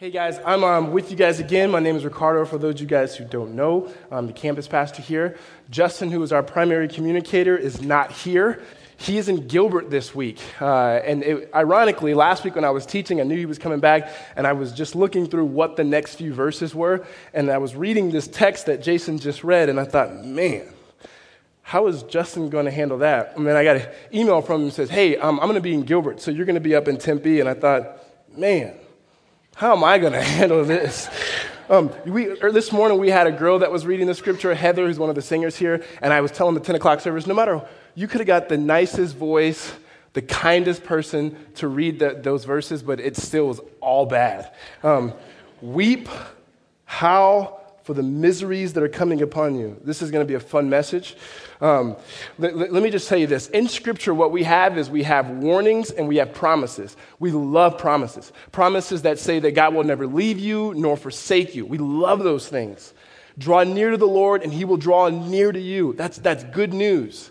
Hey guys, I'm um, with you guys again. My name is Riccardo. For those of you guys who don't know, I'm the campus pastor here. Justin, who is our primary communicator, is not here. He is in Gilbert this week. Uh, and it, ironically, last week when I was teaching, I knew he was coming back, and I was just looking through what the next few verses were. And I was reading this text that Jason just read, and I thought, man, how is Justin going to handle that? And then I got an email from him that says, hey, um, I'm going to be in Gilbert, so you're going to be up in Tempe. And I thought, man, how am I going to handle this? Um, we, er, this morning we had a girl that was reading the scripture, Heather, who's one of the singers here, and I was telling the 10 o'clock service, no matter, you could have got the nicest voice, the kindest person to read the, those verses, but it still was all bad. Um, weep, howl, for the miseries that are coming upon you. This is going to be a fun message. Um, let, let, me just tell you this. In Scripture, what we have is we have warnings and we have promises. We love promises. Promises that say that God will never leave you nor forsake you. We love those things. Draw near to the Lord and he will draw near to you. That's, that's good news.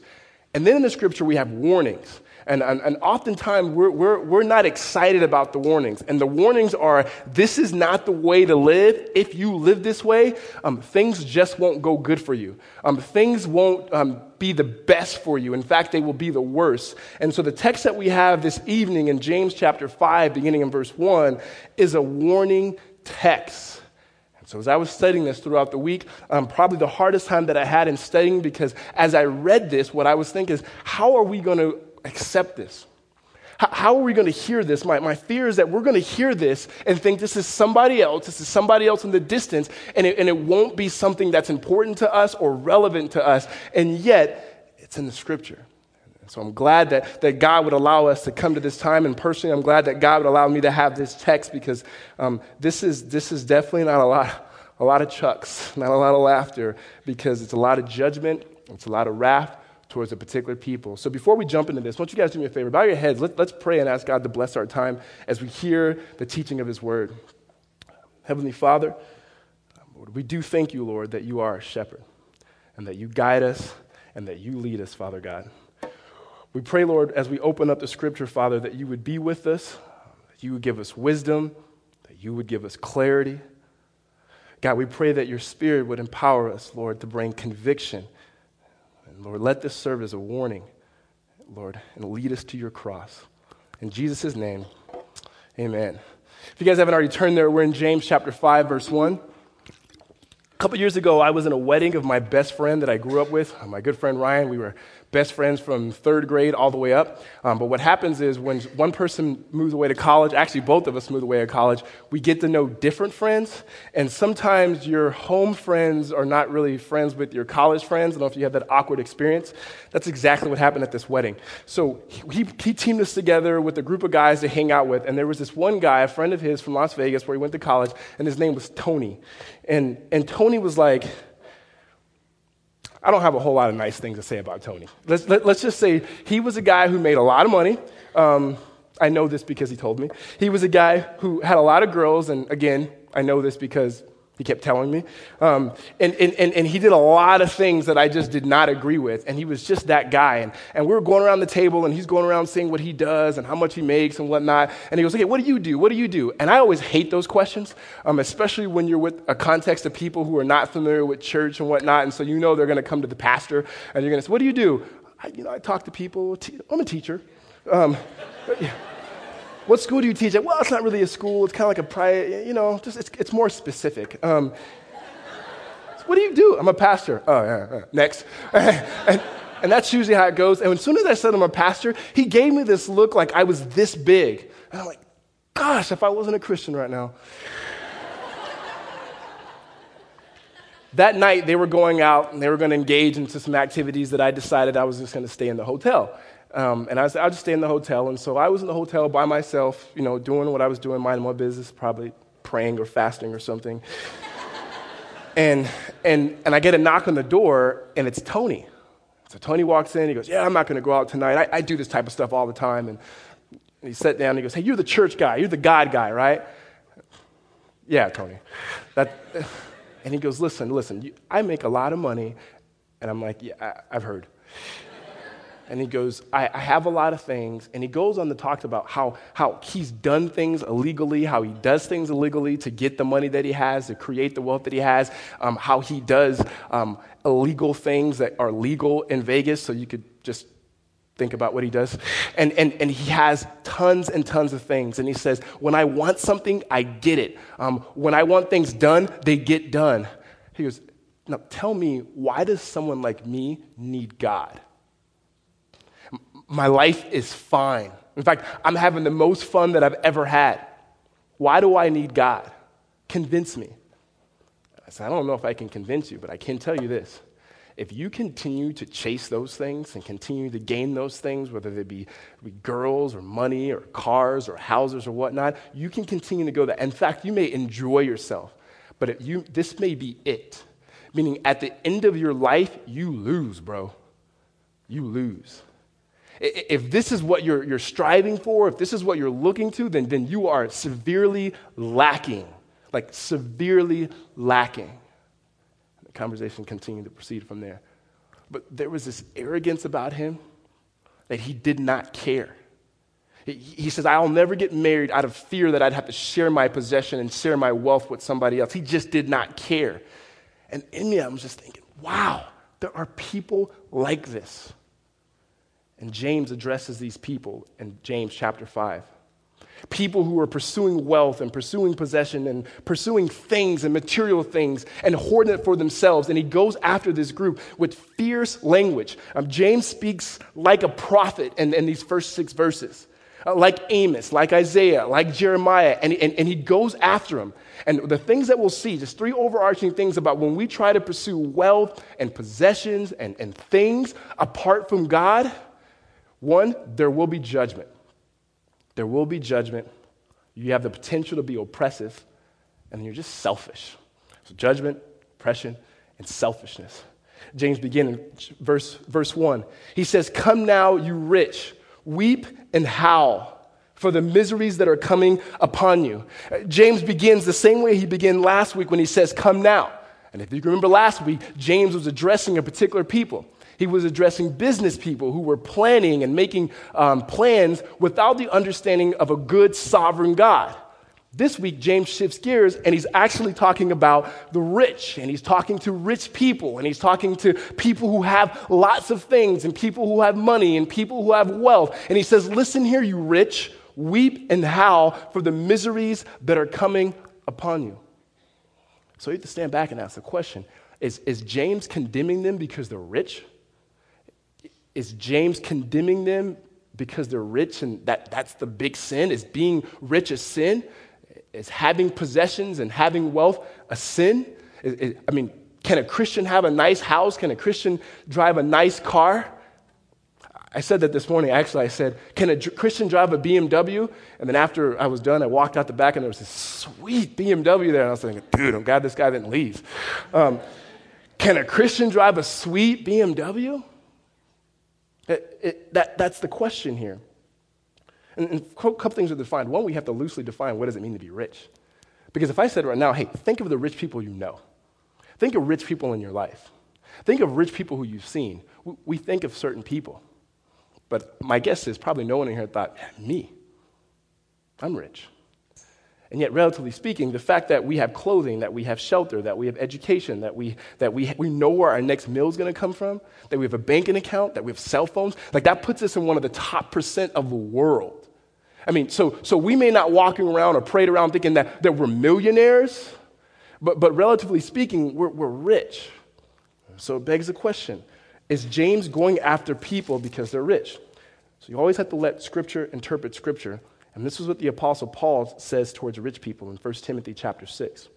And then in the Scripture, we have warnings. And, and, and oftentimes we're, we're, we're not excited about the warnings. And the warnings are this is not the way to live. If you live this way, um, things just won't go good for you. Um, things won't um, be the best for you. In fact, they will be the worst. And so the text that we have this evening in James chapter 5, beginning in verse 1, is a warning text. So, as I was studying this throughout the week, um, probably the hardest time that I had in studying because as I read this, what I was thinking is, how are we going to accept this? How are we going to hear this? My, my fear is that we're going to hear this and think this is somebody else, this is somebody else in the distance, and it, and it won't be something that's important to us or relevant to us, and yet it's in the scripture. So I'm glad that, that God would allow us to come to this time, and personally, I'm glad that God would allow me to have this text because um, this, is, this is definitely not a lot, a lot of chucks, not a lot of laughter, because it's a lot of judgment, it's a lot of wrath, towards a particular people. So before we jump into this, why don't you guys do me a favor? Bow your heads. Let, us pray and ask God to bless our time as we hear the teaching of His Word. Heavenly Father, Lord, we do thank you, Lord, that you are a shepherd and that you guide us and that you lead us, Father God. We pray, Lord, as we open up the scripture, Father, that you would be with us, that you would give us wisdom, that you would give us clarity. God, we pray that your spirit would empower us, Lord, to bring conviction Lord, let this serve as a warning, Lord, and lead us to your cross. In Jesus' name, amen. If you guys haven't already turned there, we're in James chapter 5, verse 1. A couple years ago, I was in a wedding of my best friend that I grew up with, my good friend Ryan. We were best friends from third grade all the way up. Um, but what happens is when one person moves away to college, actually both of us move away to college, we get to know different friends. And sometimes your home friends are not really friends with your college friends. I don't know if you have that awkward experience. That's exactly what happened at this wedding. So he, he teamed us together with a group of guys to hang out with. And there was this one guy, a friend of his from Las Vegas, where he went to college, and his name was Tony. And, and Tony was like, I don't have a whole lot of nice things to say about Tony. Let's, let, us let us just say he was a guy who made a lot of money. Um, I know this because he told me. He was a guy who had a lot of girls, and again, I know this because he kept telling me. Um, and, and, and, and, he did a lot of things that I just did not agree with. And he was just that guy. And, and we were going around the table, and he's going around saying what he does and how much he makes and whatnot. And he goes, Okay, what do you do? What do you do? And I always hate those questions, um, especially when you're with a context of people who are not familiar with church and whatnot. And so you know they're going to come to the pastor, and you're going to say, What do you do? I, you know, I talk to people. I'm a teacher. Um, yeah. What school do you teach at? Well, it's not really a school. It's kind of like a private, you know, just it's, it's more specific. Um, so what do you do? I'm a pastor. Oh, yeah, yeah. next. and, and that's usually how it goes. And as soon as I said I'm a pastor, he gave me this look like I was this big. And I'm like, gosh, if I wasn't a Christian right now. that night, they were going out and they were going to engage into some activities that I decided I was just going to stay in the hotel. Um, and I said, I'll just stay in the hotel. And so I was in the hotel by myself, you know, doing what I was doing, minding my business, probably praying or fasting or something. and, and, and I get a knock on the door, and it's Tony. So Tony walks in, he goes, Yeah, I'm not going to go out tonight. I, I, do this type of stuff all the time. And, and he sat down and he goes, Hey, you're the church guy. You're the God guy, right? Yeah, Tony. That, and he goes, Listen, listen, you, I make a lot of money. And I'm like, Yeah, I, I've heard. And he goes, I, I, have a lot of things. And he goes on to talk about how, how he's done things illegally, how he does things illegally to get the money that he has, to create the wealth that he has, um, how he does um, illegal things that are legal in Vegas. So you could just think about what he does. And, and, and he has tons and tons of things. And he says, When I want something, I get it. Um, when I want things done, they get done. He goes, Now tell me, why does someone like me need God? My life is fine. In fact, I'm having the most fun that I've ever had. Why do I need God? Convince me. I said, I don't know if I can convince you, but I can tell you this. If you continue to chase those things and continue to gain those things, whether they be, be girls or money or cars or houses or whatnot, you can continue to go there. In fact, you may enjoy yourself, but you, this may be it. Meaning, at the end of your life, you lose, bro. You lose. If this is what you're, you're striving for, if this is what you're looking to, then, then you are severely lacking. Like, severely lacking. The conversation continued to proceed from there. But there was this arrogance about him that he did not care. He, says, I'll never get married out of fear that I'd have to share my possession and share my wealth with somebody else. He just did not care. And in me, I was just thinking, wow, there are people like this. And James addresses these people in James chapter 5. People who are pursuing wealth and pursuing possession and pursuing things and material things and hoarding it for themselves. And he goes after this group with fierce language. Um, James speaks like a prophet in, in these first six verses, uh, like Amos, like Isaiah, like Jeremiah. And, and, and he goes after them. And the things that we'll see, just three overarching things about when we try to pursue wealth and possessions and, and things apart from God one, there will be judgment. There will be judgment. You have the potential to be oppressive, and you're just selfish. So, judgment, oppression, and selfishness. James begins in verse, verse 1. He says, Come now, you rich, weep and howl for the miseries that are coming upon you. James begins the same way he began last week when he says, Come now. And if you remember last week, James was addressing a particular people. He was addressing business people who were planning and making um, plans without the understanding of a good sovereign God. This week, James shifts gears and he's actually talking about the rich, and he's talking to rich people, and he's talking to people who have lots of things, and people who have money, and people who have wealth. And he says, Listen here, you rich, weep and howl for the miseries that are coming upon you. So you have to stand back and ask the question is, is James condemning them because they're rich? Is James condemning them because they're rich and that, that's the big sin? Is being rich a sin? Is having possessions and having wealth a sin? Is, is, I mean, can a Christian have a nice house? Can a Christian drive a nice car? I said that this morning. Actually, I said, Can a Christian drive a BMW? And then after I was done, I walked out the back and there was this sweet BMW there. And I was thinking, Dude, I'm glad this guy didn't leave. Um, can a Christian drive a sweet BMW? It, it, that, that's the question here. And, and, a couple things are defined. One, we have to loosely define what does it mean to be rich. Because if I said right now, hey, think of the rich people you know. Think of rich people in your life. Think of rich people who you've seen. We, we think of certain people. But my guess is probably no one in here thought, me, I'm rich. And yet, relatively speaking, the fact that we have clothing, that we have shelter, that we have education, that we, that we, we know where our next meal is going to come from, that we have a banking account, that we have cell phones, like that puts us in one of the top percent of the world. I mean, so, so we may not walking around or parade around thinking that, that we're millionaires, but, but relatively speaking, we're, we're rich. So it begs the question is James going after people because they're rich? So you always have to let Scripture interpret Scripture. And this is what the apostle Paul says towards rich people in 1 Timothy chapter 6.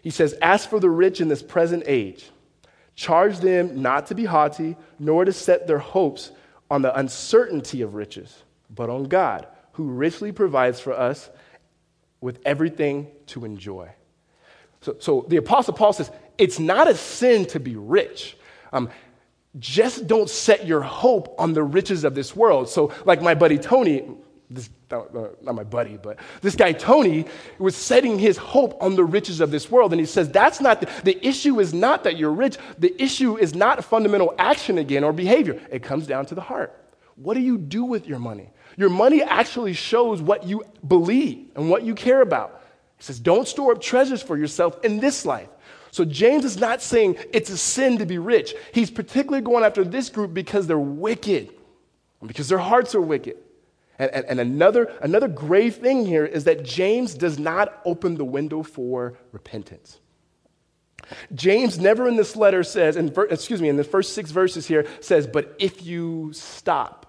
He says, "As for the rich in this present age, charge them not to be haughty, nor to set their hopes on the uncertainty of riches, but on God, who richly provides for us with everything to enjoy." So, so the apostle Paul says, it's not a sin to be rich. Um, just don't set your hope on the riches of this world. So, like my buddy Tony, this Uh, not my buddy, but this guy Tony was setting his hope on the riches of this world. And he says, that's not the, the issue is not that you're rich. The issue is not fundamental action again or behavior. It comes down to the heart. What do you do with your money? Your money actually shows what you believe and what you care about. He says, don't store up treasures for yourself in this life. So James is not saying it's a sin to be rich. He's particularly going after this group because they're wicked, because their hearts are wicked. And, and, and, another, another grave thing here is that James does not open the window for repentance. James never in this letter says, in, excuse me, in the first six verses here, says, but if you stop.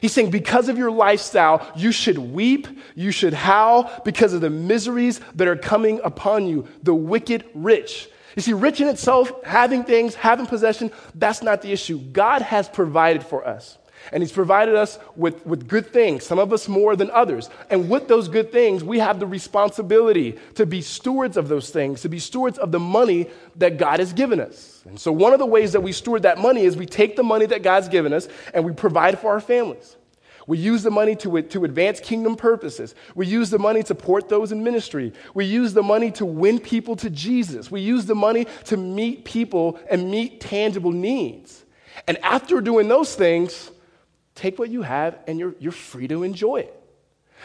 He's saying, because of your lifestyle, you should weep, you should howl because of the miseries that are coming upon you, the wicked rich. You see, rich in itself, having things, having possession, that's not the issue. God has provided for us. And He's provided us with, with good things, some of us more than others. And with those good things, we have the responsibility to be stewards of those things, to be stewards of the money that God has given us. And so, one of the ways that we steward that money is we take the money that God's given us and we provide for our families. We use the money to, to advance kingdom purposes. We use the money to support those in ministry. We use the money to win people to Jesus. We use the money to meet people and meet tangible needs. And after doing those things, Take what you have and you're, you're free to enjoy it.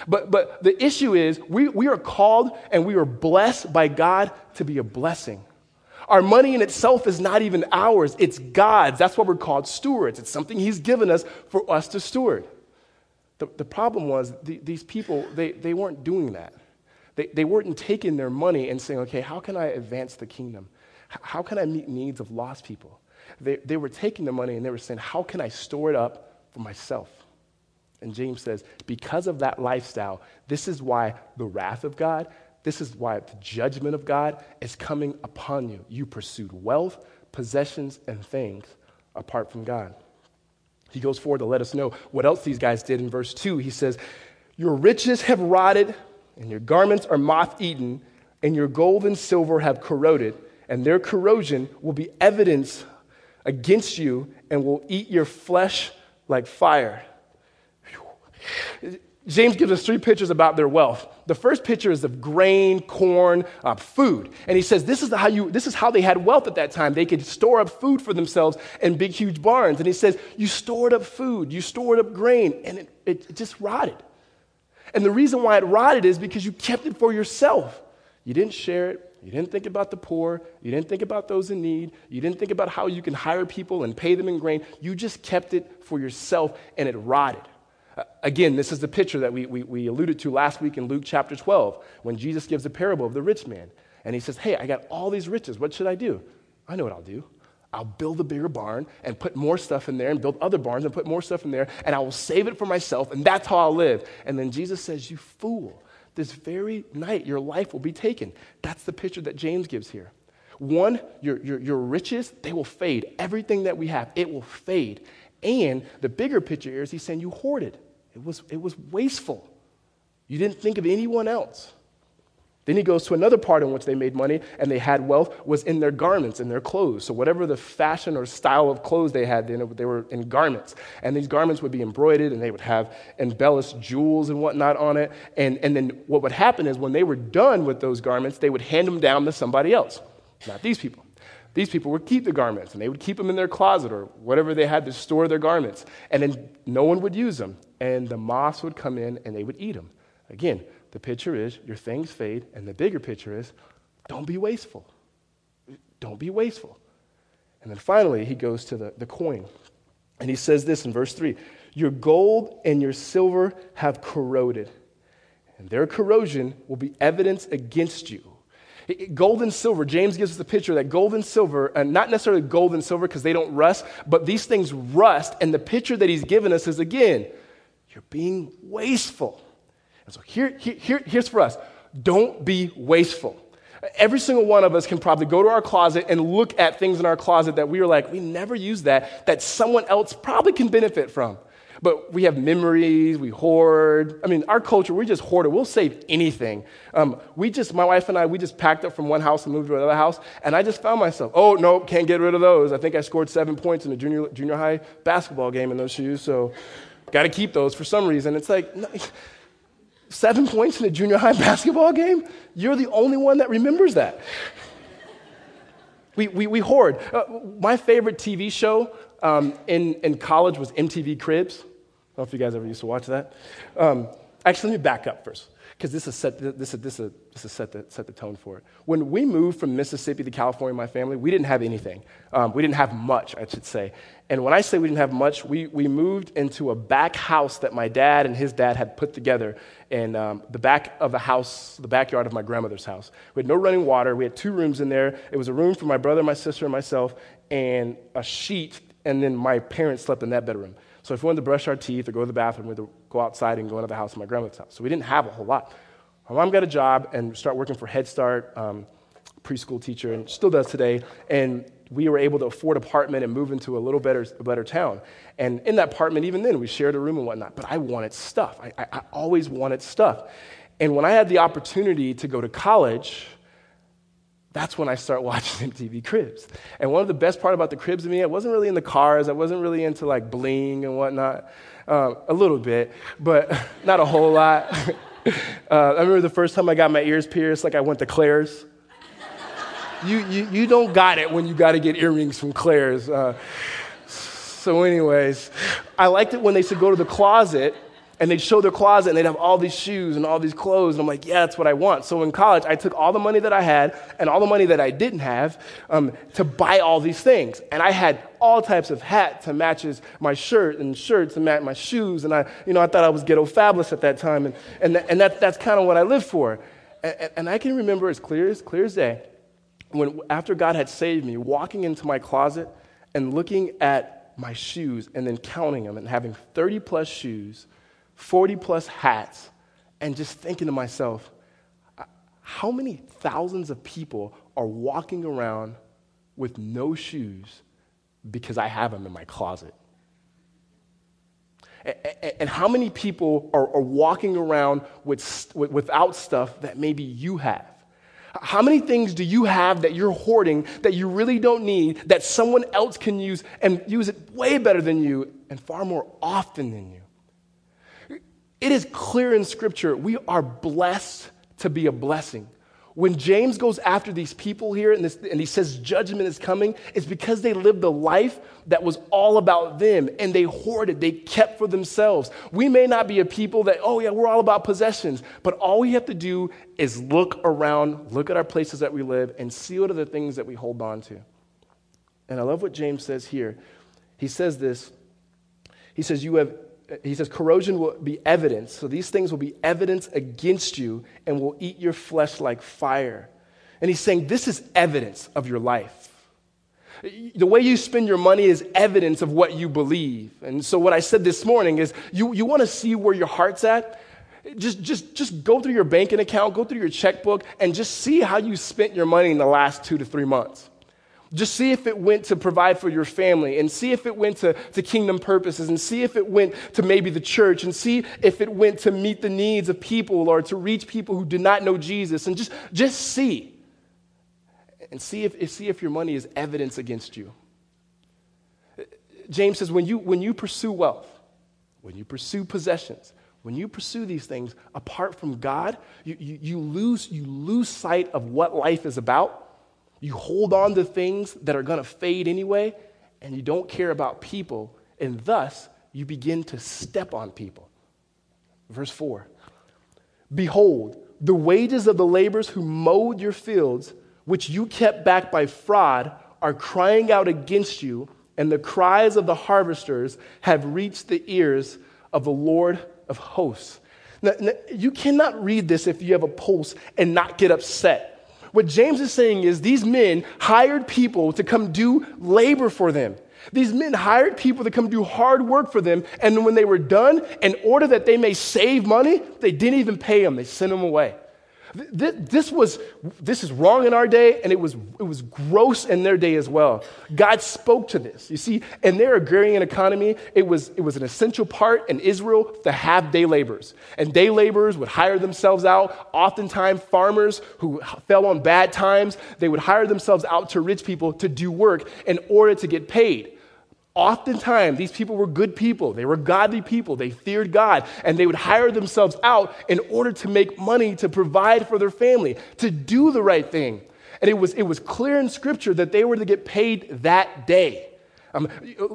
But, but the issue is, we, we are called and we are blessed by God to be a blessing. Our money in itself is not even ours, it's God's. That's what we're called stewards. It's something He's given us for us to steward. The, the problem was, the, these people, they, they weren't doing that. They, they weren't taking their money and saying, okay, how can I advance the kingdom? How can I meet needs of lost people? They, they were taking the money and they were saying, how can I store it up for myself. And James says, because of that lifestyle, this is why the wrath of God, this is why the judgment of God is coming upon you. You pursued wealth, possessions, and things apart from God. He goes forward to let us know what else these guys did in verse 2. He says, Your riches have rotted, and your garments are moth eaten, and your gold and silver have corroded, and their corrosion will be evidence against you and will eat your flesh like fire. James gives us three pictures about their wealth. The first picture is of grain, corn, uh, food. And he says this is, how you, this is how they had wealth at that time. They could store up food for themselves in big, huge barns. And he says, You stored up food, you stored up grain, and it, it, it just rotted. And the reason why it rotted is because you kept it for yourself. You didn't share it, you didn't think about the poor. You didn't think about those in need. You didn't think about how you can hire people and pay them in grain. You just kept it for yourself and it rotted. Uh, again, this is the picture that we, we, we alluded to last week in Luke chapter 12 when Jesus gives the parable of the rich man. And he says, Hey, I got all these riches. What should I do? I know what I'll do. I'll build a bigger barn and put more stuff in there and build other barns and put more stuff in there and I will save it for myself and that's how I'll live. And then Jesus says, You fool this very night your life will be taken. That's the picture that James gives here. One, your, your, your riches, they will fade. Everything that we have, it will fade. And the bigger picture is he's saying you hoarded. It was, it was wasteful. You didn't think of anyone else. Then he goes to another part in which they made money and they had wealth was in their garments, in their clothes. So whatever the fashion or style of clothes they had, they were in garments. And these garments would be embroidered and they would have embellished jewels and whatnot on it. And, and then what would happen is when they were done with those garments, they would hand them down to somebody else, not these people. These people would keep the garments and they would keep them in their closet or whatever they had to store their garments. And then no one would use them. And the moths would come in and they would eat them. Again, the picture is your things fade, and the bigger picture is don't be wasteful. Don't be wasteful. And then finally, he goes to the, the coin. And he says this in verse 3 Your gold and your silver have corroded, and their corrosion will be evidence against you. Gold and silver, James gives us the picture that gold and silver, and not necessarily gold and silver because they don't rust, but these things rust. And the picture that he's given us is again, you're being wasteful. And so here, here, here's for us don't be wasteful. Every single one of us can probably go to our closet and look at things in our closet that we are like, we never use that, that someone else probably can benefit from. But we have memories, we hoard. I mean, our culture, we just hoard it. We'll save anything. Um, we just, my wife and I, we just packed up from one house and moved to another house, and I just found myself, oh, no, can't get rid of those. I think I scored seven points in a junior, junior high basketball game in those shoes, so got to keep those for some reason. It's like, no, seven points in a junior high basketball game? You're the only one that remembers that. we, we, we hoard. Uh, my favorite TV show um, in, in college was MTV Cribs. I don't know if you guys ever used to watch that. Um, actually, let me back up first because this is set this is, this is, this is set, the, set the tone for it. When we moved from Mississippi to California, my family, we didn't have anything. Um, we didn't have much, I should say. And when I say we didn't have much, we, we moved into a back house that my dad and his dad had put together in um, the back of the house, the backyard of my grandmother's house. We had no running water. We had two rooms in there. It was a room for my brother, my sister, and myself, and a sheet, and then my parents slept in that bedroom. So if we wanted to brush our teeth or go to the bathroom, we had to go outside and go into the house of my grandmother's house. So we didn't have a whole lot. My mom got a job and started working for Head Start, um, preschool teacher, and still does today. And we were able to afford an apartment and move into a little better, better town. And in that apartment, even then, we shared a room and whatnot. But I wanted stuff. I, I, I always wanted stuff. And when I had the opportunity to go to college, that's when I start watching MTV Cribs. And one of the best part about the Cribs to me, I wasn't really in the cars. I wasn't really into like bling and whatnot. Um, a little bit, but not a whole lot. uh, I remember the first time I got my ears pierced, like I went to Claire's. You, you, you don't got it when you got to get earrings from Claire's. Uh, so, anyways, I liked it when they said go to the closet and they'd show their closet and they'd have all these shoes and all these clothes. And I'm like, yeah, that's what I want. So in college, I took all the money that I had and all the money that I didn't have um, to buy all these things. And I had all types of hats to matches my shirt and shirts to match my shoes. And I, you know, I thought I was ghetto fabulous at that time. And, and, and that, that's kind of what I lived for. And, and I can remember as clear as, clear as day when, after God had saved me, walking into my closet and looking at my shoes and then counting them and having 30 plus shoes 40 plus hats, and just thinking to myself, uh, how many thousands of people are walking around with no shoes because I have them in my closet? And how many people are, walking around with, without stuff that maybe you have? How many things do you have that you're hoarding that you really don't need that someone else can use and use it way better than you and far more often than you? It is clear in Scripture we are blessed to be a blessing. When James goes after these people here and, this, and, he says judgment is coming, it's because they lived a life that was all about them and they hoarded, they kept for themselves. We may not be a people that, oh, yeah, we're all about possessions, but all we have to do is look around, look at our places that we live, and see what are the things that we hold on to. And I love what James says here. He says this He says, You have he says, corrosion will be evidence. So these things will be evidence against you and will eat your flesh like fire. And he's saying, this is evidence of your life. The way you spend your money is evidence of what you believe. And so, what I said this morning is you, you want to see where your heart's at? Just, just, just go through your banking account, go through your checkbook, and just see how you spent your money in the last two to three months. Just see if it went to provide for your family and see if it went to, to kingdom purposes and see if it went to maybe the church and see if it went to meet the needs of people or to reach people who did not know Jesus and just, just see. And see if, see if your money is evidence against you. James says when you, when you pursue wealth, when you pursue possessions, when you pursue these things apart from God, you, you, you, lose, you lose sight of what life is about you hold on to things that are going to fade anyway, and you don't care about people, and thus you begin to step on people. Verse 4 Behold, the wages of the laborers who mowed your fields, which you kept back by fraud, are crying out against you, and the cries of the harvesters have reached the ears of the Lord of hosts. Now, you cannot read this if you have a pulse and not get upset. What James is saying is these men hired people to come do labor for them. These men hired people to come do hard work for them, and when they were done, in order that they may save money, they didn't even pay them. They sent them away. This, was, this is wrong in our day, and it was, it was gross in their day as well. God spoke to this. You see, in their agrarian economy, it was, it was an essential part in Israel to have day laborers. And day laborers would hire themselves out. Oftentimes, farmers who fell on bad times, they would hire themselves out to rich people to do work in order to get paid. Oftentimes, these people were good people. They were godly people. They feared God, and they would hire themselves out in order to make money to provide for their family, to do the right thing. And it was, it was clear in Scripture that they were to get paid that day. Um,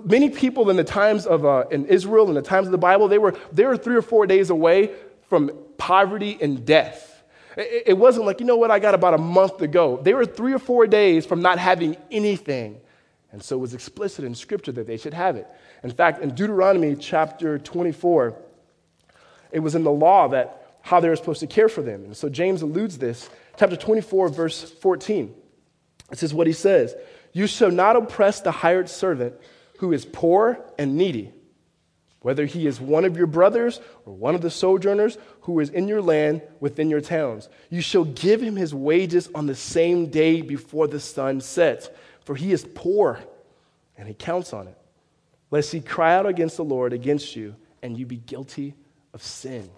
many people in the times of uh, in Israel, in the times of the Bible, they were, they were three or four days away from poverty and death. It, it wasn't like, you know what, I got about a month to go. They were three or four days from not having anything. And so it was explicit in Scripture that they should have it. In fact, in Deuteronomy chapter 24, it was in the law that how they were supposed to care for them. And so James alludes this, chapter 24, verse 14. This is what he says You shall not oppress the hired servant who is poor and needy, whether he is one of your brothers or one of the sojourners who is in your land within your towns. You shall give him his wages on the same day before the sun sets for he is poor and he counts on it. Lest he cry out against the Lord, against you, and you be guilty of sin.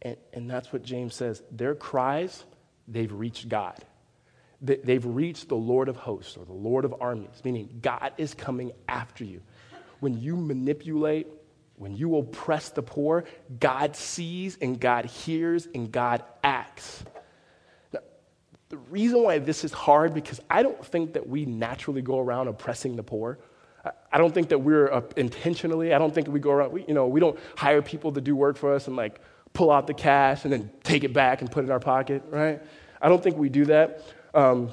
And, and that's what James says. Their cries, they've reached God. They've reached the Lord of hosts or the Lord of armies, meaning God is coming after you. When you manipulate, when you oppress the poor, God sees and God hears and God acts. The reason why this is hard because I don't think that we naturally go around oppressing the poor. I don't think that we're uh, intentionally. I don't think we go around. We, you know, we don't hire people to do work for us and like pull out the cash and then take it back and put it in our pocket, right? I don't think we do that. Um,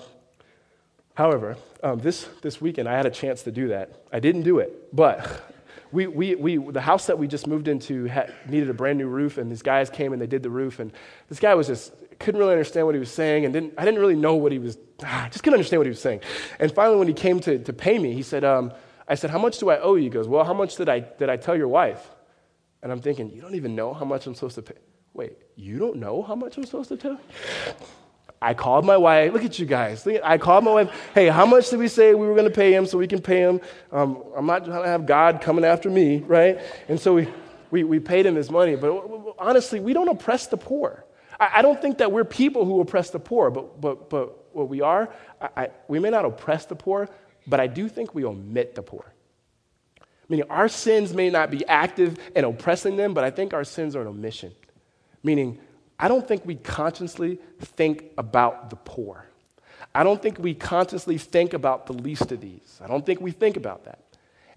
however, um, this this weekend I had a chance to do that. I didn't do it, but we, we, we, the house that we just moved into had, needed a brand new roof, and these guys came and they did the roof. And this guy was just couldn't really understand what he was saying, and didn't, I didn't really know what he was, just couldn't understand what he was saying. And finally, when he came to, to pay me, he said, um, I said, How much do I owe you? He goes, Well, how much did I, did I tell your wife? And I'm thinking, You don't even know how much I'm supposed to pay. Wait, you don't know how much I'm supposed to tell? I called my wife. Look at you guys. I called my wife. Hey, how much did we say we were going to pay him so we can pay him? Um, I'm not trying to have God coming after me, right? And so we, we, we paid him his money. But honestly, we don't oppress the poor. I, I don't think that we're people who oppress the poor, but, but, but what we are, I, I, we may not oppress the poor, but I do think we omit the poor. Meaning, our sins may not be active in oppressing them, but I think our sins are an omission. Meaning, I don't think we consciously think about the poor. I don't think we consciously think about the least of these. I don't think we think about that.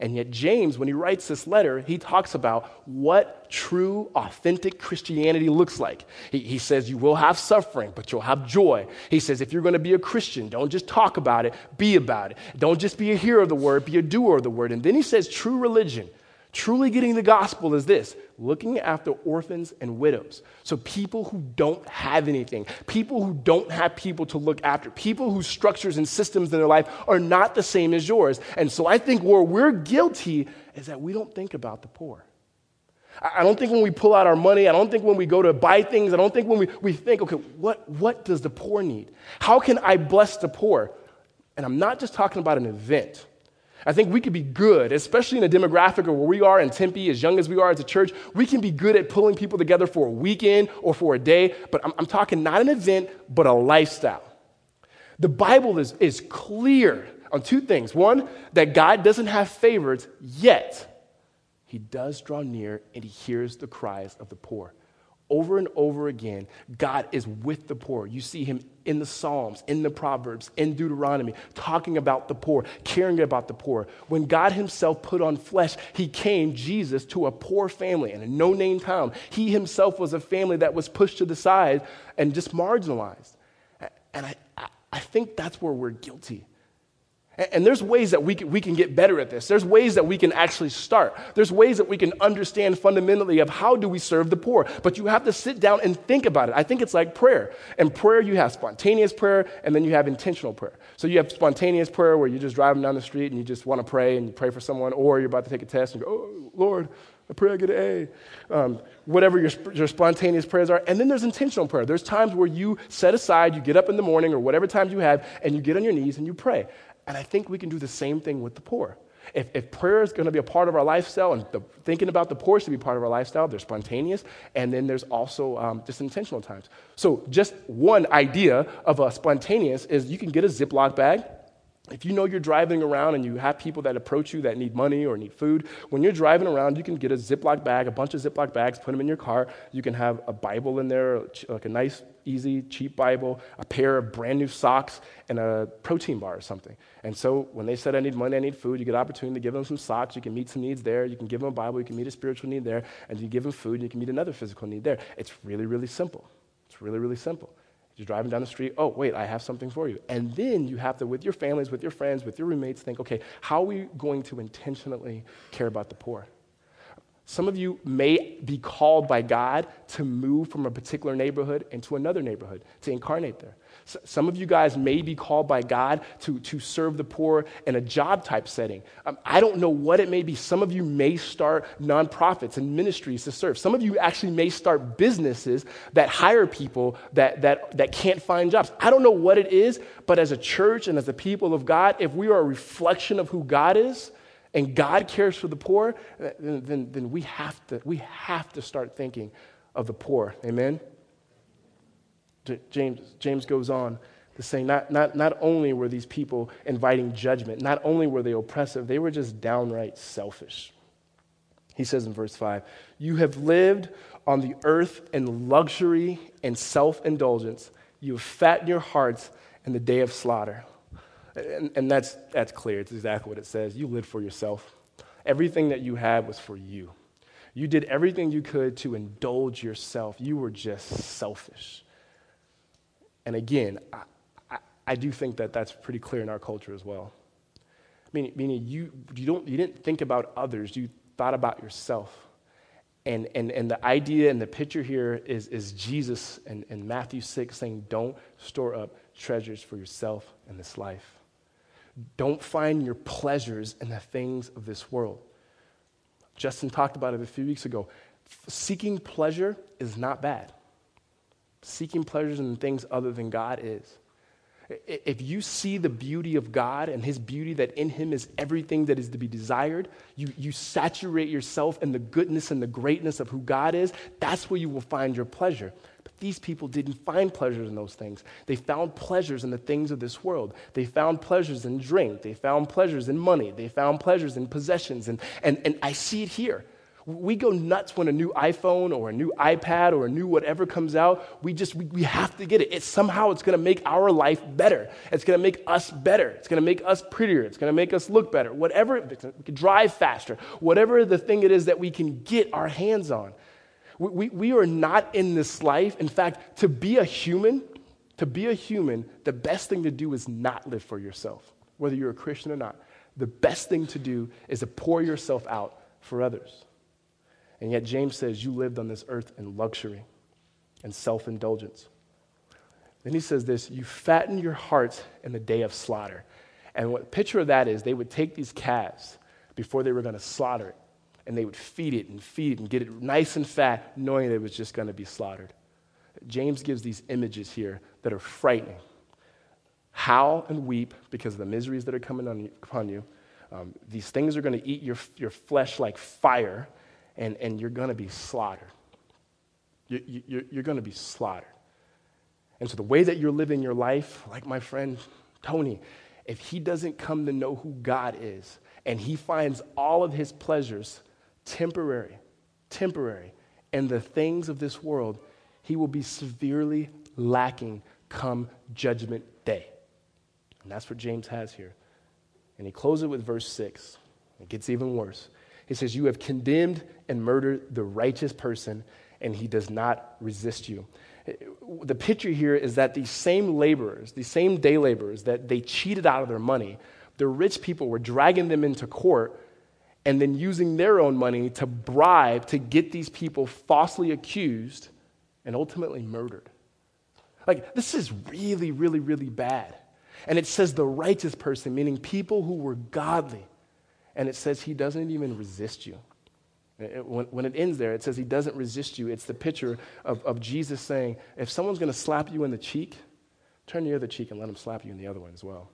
And yet, James, when he writes this letter, he talks about what true, authentic Christianity looks like. He, he, says, You will have suffering, but you'll have joy. He says, If you're going to be a Christian, don't just talk about it, be about it. Don't just be a hearer of the word, be a doer of the word. And then he says, True religion Truly getting the gospel is this looking after orphans and widows. So, people who don't have anything, people who don't have people to look after, people whose structures and systems in their life are not the same as yours. And so, I think where we're guilty is that we don't think about the poor. I don't think when we pull out our money, I don't think when we go to buy things, I don't think when we, we think, okay, what, what does the poor need? How can I bless the poor? And I'm not just talking about an event. I think we could be good, especially in a demographic where we are in Tempe, as young as we are as a church, we can be good at pulling people together for a weekend or for a day, but I'm, I'm talking not an event, but a lifestyle. The Bible is, is clear on two things. One, that God doesn't have favorites, yet he does draw near and he hears the cries of the poor over and over again, God is with the poor. You see him in the Psalms, in the Proverbs, in Deuteronomy, talking about the poor, caring about the poor. When God himself put on flesh, he came, Jesus, to a poor family in a no name town. He himself was a family that was pushed to the side and just marginalized. And I, I think that's where we're guilty. And there's ways that we can, we can get better at this. There's ways that we can actually start. There's ways that we can understand fundamentally of how do we serve the poor. But you have to sit down and think about it. I think it's like prayer. In prayer, you have spontaneous prayer, and then you have intentional prayer. So you have spontaneous prayer where you're just driving down the street and you just want to pray and you pray for someone, or you're about to take a test and go, oh, Lord, I pray I get an A. Um, whatever your, your spontaneous prayers are. And then there's intentional prayer. There's times where you set aside, you get up in the morning or whatever times you have, and you get on your knees and you pray. And I think we can do the same thing with the poor. If, if prayer is going to be a part of our lifestyle and the, thinking about the poor should be part of our lifestyle, they're spontaneous, and then there's also um, just intentional times. So, just one idea of a spontaneous is you can get a Ziploc bag, If you know you're driving around and you have people that approach you that need money or need food, when you're driving around, you can get a Ziploc bag, a bunch of Ziploc bags, put them in your car. You can have a Bible in there, like a nice, easy, cheap Bible, a pair of brand new socks, and a protein bar or something. And so when they said, I need money, I need food, you get an opportunity to give them some socks. You can meet some needs there. You can give them a Bible. You can meet a spiritual need there. And you give them food, and you can meet another physical need there. It's really, really simple. It's really, really simple. Driving down the street, oh, wait, I have something for you. And then you have to, with your families, with your friends, with your roommates, think, okay, how are we going to intentionally care about the poor? Some of you may be called by God to move from a particular neighborhood into another neighborhood, to incarnate there. Some of you guys may be called by God to, to serve the poor in a job type setting. Um, I don't know what it may be. Some of you may start nonprofits and ministries to serve. Some of you actually may start businesses that hire people that, that, that can't find jobs. I don't know what it is, but as a church and as a people of God, if we are a reflection of who God is, and God cares for the poor, uh, then, then, then we, have to, we have to start thinking of the poor. Amen? James, James goes on to say not, not, not only were these people inviting judgment, not only were they oppressive, they were just downright selfish. He says in verse 5 You have lived on the earth in luxury and self indulgence. You have fattened your hearts in the day of slaughter. And, and that's, that's clear. It's exactly what it says. You lived for yourself. Everything that you had was for you. You did everything you could to indulge yourself. You were just selfish. And again, I, I, I, do think that that's pretty clear in our culture as well. Meaning, meaning you, you, don't, you didn't think about others, you thought about yourself. And, and, and the idea and the picture here is, is Jesus in, in Matthew 6 saying, Don't store up treasures for yourself in this life. Don't find your pleasures in the things of this world. Justin talked about it a few weeks ago. Seeking pleasure is not bad seeking pleasures in things other than God is. If you see the beauty of God and His beauty that in Him is everything that is to be desired, you, you saturate yourself in the goodness and the greatness of who God is, that's where you will find your pleasure. These people didn't find pleasures in those things. They found pleasures in the things of this world. They found pleasures in drink. They found pleasures in money. They found pleasures in possessions. And, and, and I see it here. We go nuts when a new iPhone or a new iPad or a new whatever comes out. We just, we, we have to get it. It's somehow it's going to make our life better. It's going to make us better. It's going to make us prettier. It's going to make us look better. Whatever, we can drive faster. Whatever the thing it is that we can get our hands on. We, we, are not in this life. In fact, to be a human, to be a human, the best thing to do is not live for yourself, whether you're a Christian or not. The best thing to do is to pour yourself out for others. And yet, James says, You lived on this earth in luxury and self indulgence. Then he says this You fatten your hearts in the day of slaughter. And what picture of that is, they would take these calves before they were going to slaughter it, and they would feed it and feed it and get it nice and fat, knowing that it was just going to be slaughtered. James gives these images here that are frightening. Howl and weep because of the miseries that are coming on upon you. Um, these things are going to eat your, your flesh like fire and, and you're going to be slaughtered. You, you, you're going to be slaughtered. And so, the way that you're living your life, like my friend Tony, if he doesn't come to know who God is and he finds all of his pleasures temporary, temporary, and the things of this world, he will be severely lacking come judgment day. And that's what James has here. And he closes it with verse 6. It gets even worse. He says, You have condemned and murdered the righteous person, and he does not resist you. The picture here is that these same laborers, these same day laborers that they cheated out of their money, the rich people were dragging them into court and then using their own money to bribe to get these people falsely accused and ultimately murdered. Like, this is really, really, really bad. And it says the righteous person, meaning people who were godly. And it says he doesn't even resist you. When, when it ends there, it says he doesn't resist you. It's the picture of, of Jesus saying, if someone's going to slap you in the cheek, turn the other cheek and let him slap you in the other one as well.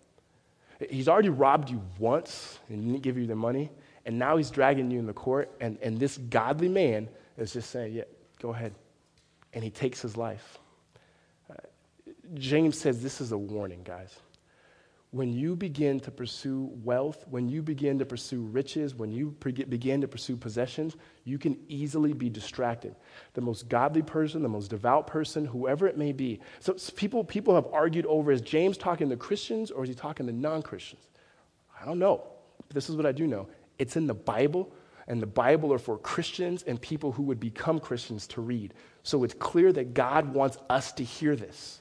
He's already robbed you once and didn't give you the money, and now he's dragging you in the court, and, and this godly man is just saying, yeah, go ahead. And he takes his life. Uh, James says this is a warning, guys. when you begin to pursue wealth, when you begin to pursue riches, when you begin to pursue possessions, you can easily be distracted. The most godly person, the most devout person, whoever it may be. So, so people, people have argued over is James talking to Christians or is he talking to non Christians? I don't know. But this is what I do know it's in the Bible, and the Bible are for Christians and people who would become Christians to read. So it's clear that God wants us to hear this.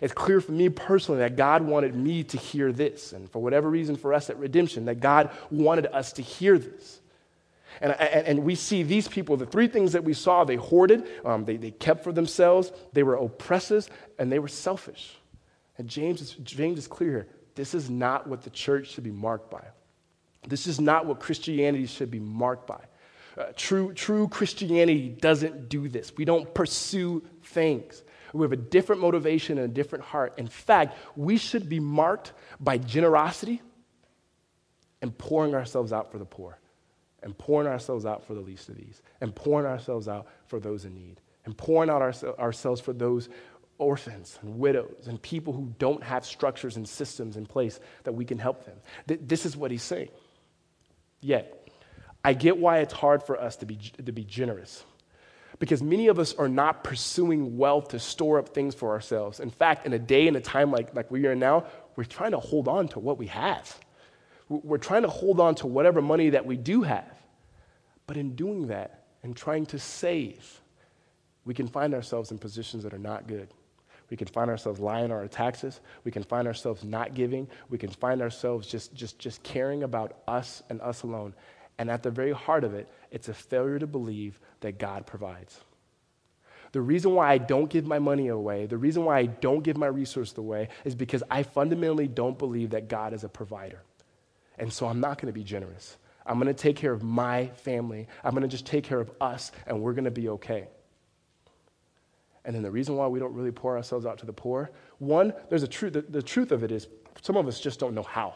It's clear for me personally that God wanted me to hear this. And for whatever reason, for us at Redemption, that God wanted us to hear this. And, and, and we see these people, the three things that we saw they hoarded, um, they, they kept for themselves, they were oppressors, and they were selfish. And James is, James is clear here this is not what the church should be marked by. This is not what Christianity should be marked by. Uh, true, true Christianity doesn't do this. We don't pursue things. We have a different motivation and a different heart. In fact, we should be marked by generosity and pouring ourselves out for the poor, and pouring ourselves out for the least of these, and pouring ourselves out for those in need, and pouring out our, ourselves for those orphans and widows and people who don't have structures and systems in place that we can help them. This is what he's saying. Yet, I get why it's hard for us to be, to be generous because many of us are not pursuing wealth to store up things for ourselves. In fact, in a day and a time like, like we are now, we're trying to hold on to what we have. We're trying to hold on to whatever money that we do have. But in doing that and trying to save, we can find ourselves in positions that are not good. We can find ourselves lying on our taxes. We can find ourselves not giving. We can find ourselves just, just, just caring about us and us alone. And at the very heart of it, it's a failure to believe that God provides. The reason why I don't give my money away, the reason why I don't give my resources away, is because I fundamentally don't believe that God is a provider. And so I'm not going to be generous. I'm going to take care of my family. I'm going to just take care of us, and we're going to be okay. And then the reason why we don't really pour ourselves out to the poor, one, there's a truth. The, the truth of it is some of us just don't know how.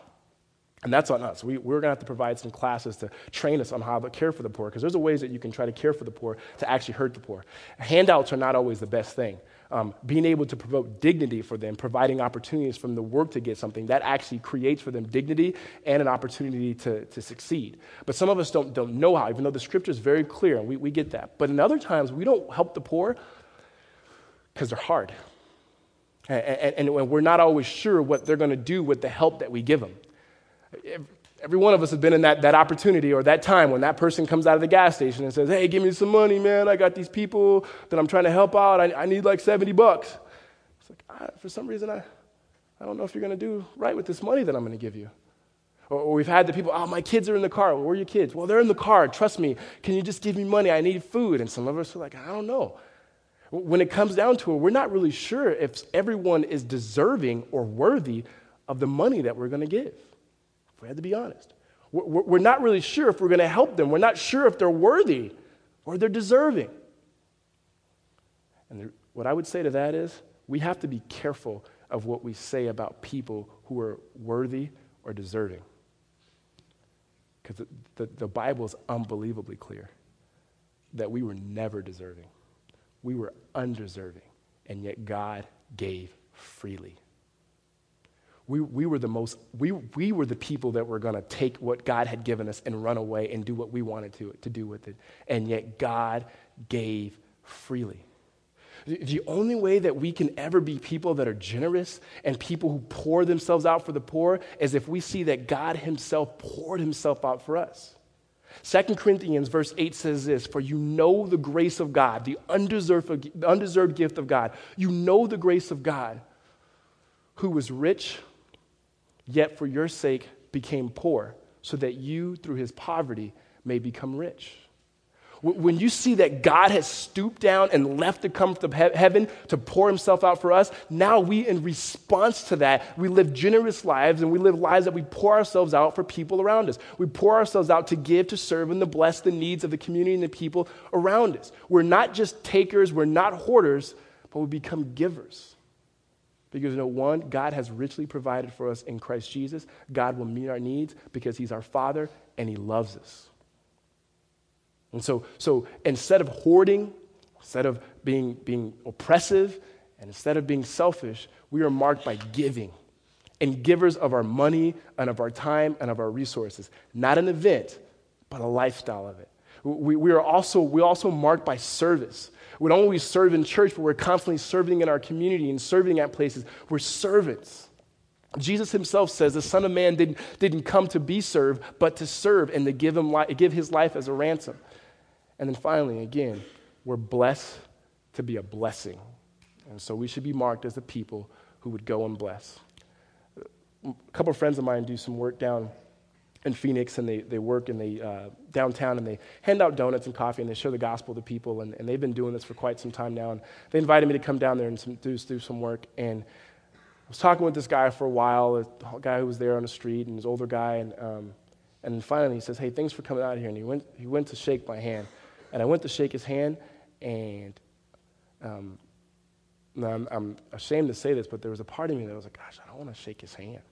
And that's on us. We, are going to have to provide some classes to train us on how to care for the poor, because there's a ways that you can try to care for the poor to actually hurt the poor. Handouts are not always the best thing. Um, being able to promote dignity for them, providing opportunities from the work to get something, that actually creates for them dignity and an opportunity to, to succeed. But some of us don't, don't know how, even though the scripture is very clear, and we, we get that. But in other times, we don't help the poor because they're hard. And, we're not always sure what they're going to do with the help that we give them. Every one of us has been in that, that opportunity or that time when that person comes out of the gas station and says, Hey, give me some money, man. I got these people that I'm trying to help out. I, I need like 70 bucks. It's like, for some reason, I, I don't know if you're going to do right with this money that I'm going to give you. Or, or, we've had the people, oh, my kids are in the car. Where are your kids? Well, they're in the car. Trust me. Can you just give me money? I need food. And some of us are like, I don't know. When it comes down to it, we're not really sure if everyone is deserving or worthy of the money that we're going to give if we had to be honest. We're not really sure if we're going to help them. We're not sure if they're worthy or they're deserving. And what I would say to that is we have to be careful of what we say about people who are worthy or deserving. Because the, the, the Bible is unbelievably clear that we were never deserving, we were undeserving, and yet God gave freely. We, we were the most we, we were the people that were going to take what god had given us and run away and do what we wanted to, to do with it. And yet god gave freely. The only way that we can ever be people that are generous and people who pour themselves out for the poor is if we see that god himself poured himself out for us 2 corinthians verse 8 says this for you know the grace of god the undeserved, undeserved gift of god you know the grace of god who was rich yet for your sake became poor, so that you, through his poverty, may become rich. When you see that God has stooped down and left the comfort of heaven to pour himself out for us, now we, in response to that, we live generous lives and we live lives that we pour ourselves out for people around us. We pour ourselves out to give, to serve, and to bless the needs of the community and the people around us. We're not just takers, we're not hoarders, but we become givers. Because, you know, one, God has richly provided for us in Christ Jesus. God will meet our needs because He's our Father and He loves us. And so, so instead of hoarding, instead of being, being oppressive, and instead of being selfish, we are marked by giving and givers of our money and of our time and of our resources. Not an event, but a lifestyle of it. We, we are also, we also marked by service. We don't always serve in church, but we're constantly serving in our community and serving at places. We're servants. Jesus himself says the Son of Man didn't, didn't come to be served, but to serve and to give, him li- give his life as a ransom. And then finally, again, we're blessed to be a blessing. And so we should be marked as the people who would go and bless. A couple of friends of mine do some work down in Phoenix, and they, they work in the uh, downtown, and they hand out donuts and coffee, and they show the gospel to people, and, and they've been doing this for quite some time now. And they invited me to come down there and some, do, do some work, and was talking with this guy for a while, a guy who was there on the street, and this older guy, and, um, and finally he says, hey, thanks for coming out here, and he went, he went to shake my hand, and I went to shake his hand, and um, I'm, I'm ashamed to say this, but there was a part of me that was like, gosh, I don't want to shake his hand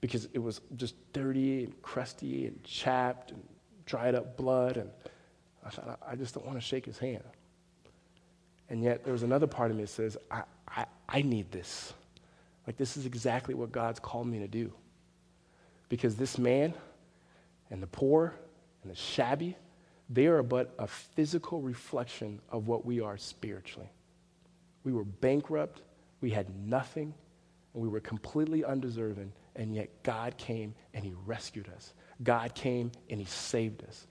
because it was just dirty and crusty and chapped and dried up blood. And I thought, I just don't want to shake his hand. And yet there was another part of me that says, I, I, I need this. Like, this is exactly what God's called me to do. Because this man and the poor and the shabby, they are but a physical reflection of what we are spiritually. We were bankrupt, we had nothing, and we were completely undeserving, and yet God came and He rescued us. God came and He saved us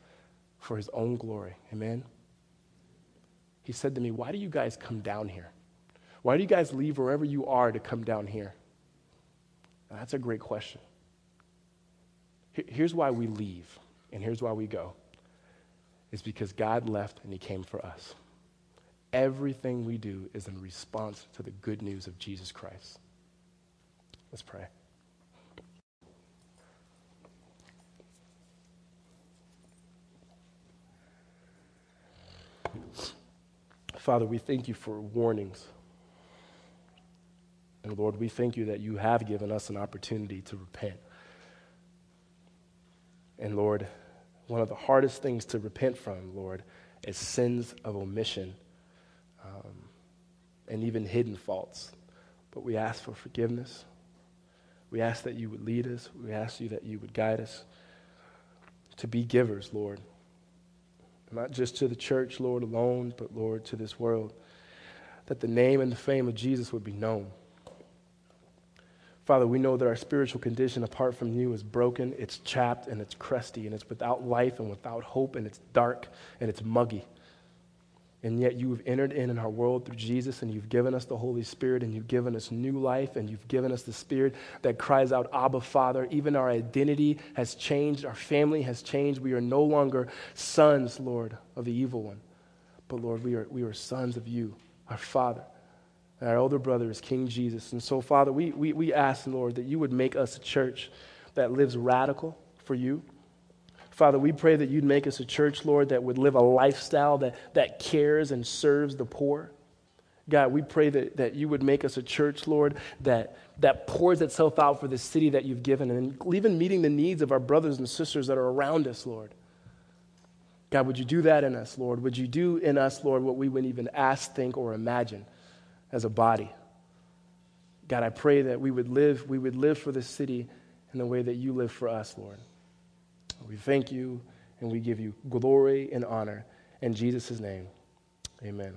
for His own glory. Amen? He said to me, Why do you guys come down here? Why do you guys leave wherever you are to come down here? That's a great question. Here's why we leave, and here's why we go. It's because God left and He came for us. Everything we do is in response to the good news of Jesus Christ. Let's pray. Father, we thank you for warnings. And Lord, we thank you that you have given us an opportunity to repent. And Lord, one of the hardest things to repent from, Lord, is sins of omission um, and even hidden faults. But we ask for forgiveness. We ask that you would lead us. We ask you that you would guide us to be givers, Lord. Not just to the church, Lord, alone, but, Lord, to this world. That the name and the fame of Jesus would be known. Father, we know that our spiritual condition apart from you is broken, it's chapped, and it's crusty, and it's without life and without hope, and it's dark and it's muggy. And yet you have entered in in our world through Jesus, and you've given us the Holy Spirit, and you've given us new life, and you've given us the Spirit that cries out, Abba, Father. Even our identity has changed, our family has changed. We are no longer sons, Lord, of the evil one, but Lord, we are, we are sons of you, our Father. Our older brother is King Jesus. And so, Father, we, we, we ask, Lord, that you would make us a church that lives radical for you. Father, we pray that you'd make us a church, Lord, that would live a lifestyle that, that cares and serves the poor. God, we pray that, that you would make us a church, Lord, that, that pours itself out for the city that you've given, and even meeting the needs of our brothers and sisters that are around us, Lord. God, would you do that in us, Lord? Would you do in us, Lord, what we wouldn't even ask, think, or imagine? As a body. God, I pray that we would live, we would live for this city in the way that you live for us, Lord. We thank you and we give you glory and honor. In Jesus' name, amen.